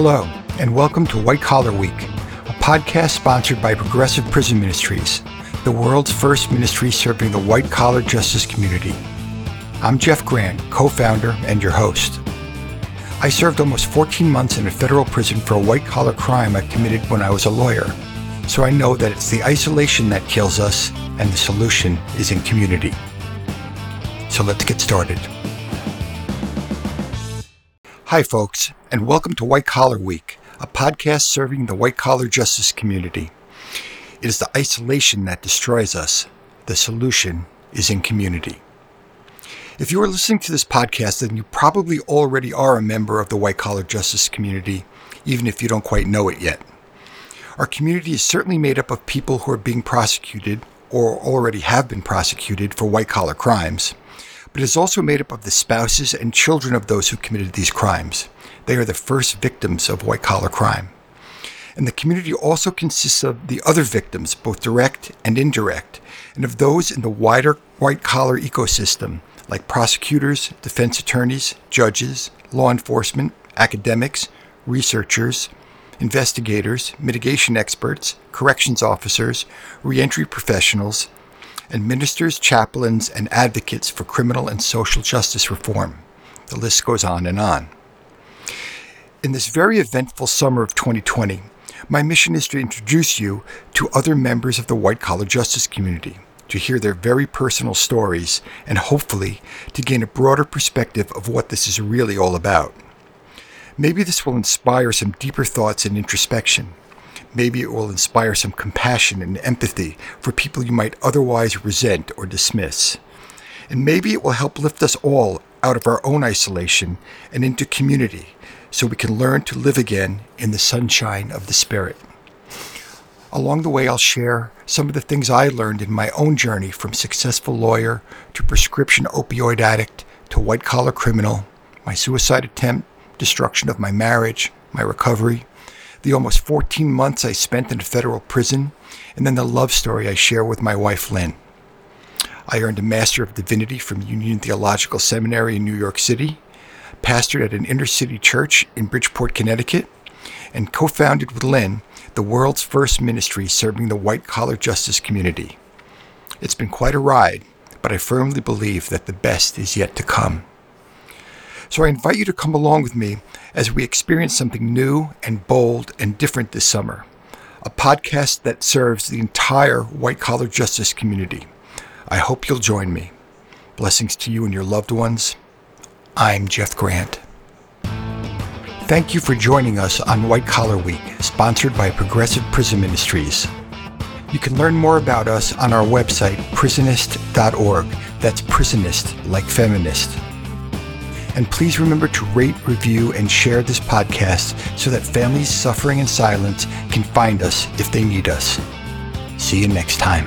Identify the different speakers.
Speaker 1: Hello, and welcome to White Collar Week, a podcast sponsored by Progressive Prison Ministries, the world's first ministry serving the white collar justice community. I'm Jeff Grant, co founder and your host. I served almost 14 months in a federal prison for a white collar crime I committed when I was a lawyer, so I know that it's the isolation that kills us, and the solution is in community. So let's get started. Hi, folks, and welcome to White Collar Week, a podcast serving the white collar justice community. It is the isolation that destroys us. The solution is in community. If you are listening to this podcast, then you probably already are a member of the white collar justice community, even if you don't quite know it yet. Our community is certainly made up of people who are being prosecuted or already have been prosecuted for white collar crimes but is also made up of the spouses and children of those who committed these crimes. They are the first victims of white collar crime. And the community also consists of the other victims, both direct and indirect, and of those in the wider white collar ecosystem, like prosecutors, defense attorneys, judges, law enforcement, academics, researchers, investigators, mitigation experts, corrections officers, reentry professionals, and ministers, chaplains, and advocates for criminal and social justice reform. The list goes on and on. In this very eventful summer of 2020, my mission is to introduce you to other members of the white collar justice community, to hear their very personal stories, and hopefully to gain a broader perspective of what this is really all about. Maybe this will inspire some deeper thoughts and introspection Maybe it will inspire some compassion and empathy for people you might otherwise resent or dismiss. And maybe it will help lift us all out of our own isolation and into community so we can learn to live again in the sunshine of the Spirit. Along the way, I'll share some of the things I learned in my own journey from successful lawyer to prescription opioid addict to white collar criminal, my suicide attempt, destruction of my marriage, my recovery, the almost 14 months I spent in federal prison, and then the love story I share with my wife, Lynn. I earned a Master of Divinity from Union Theological Seminary in New York City, pastored at an inner city church in Bridgeport, Connecticut, and co founded with Lynn the world's first ministry serving the white collar justice community. It's been quite a ride, but I firmly believe that the best is yet to come. So I invite you to come along with me as we experience something new and bold and different this summer. A podcast that serves the entire white collar justice community. I hope you'll join me. Blessings to you and your loved ones. I'm Jeff Grant. Thank you for joining us on White Collar Week, sponsored by Progressive Prison Ministries. You can learn more about us on our website, prisonist.org. That's prisonist, like feminist. And please remember to rate, review, and share this podcast so that families suffering in silence can find us if they need us. See you next time.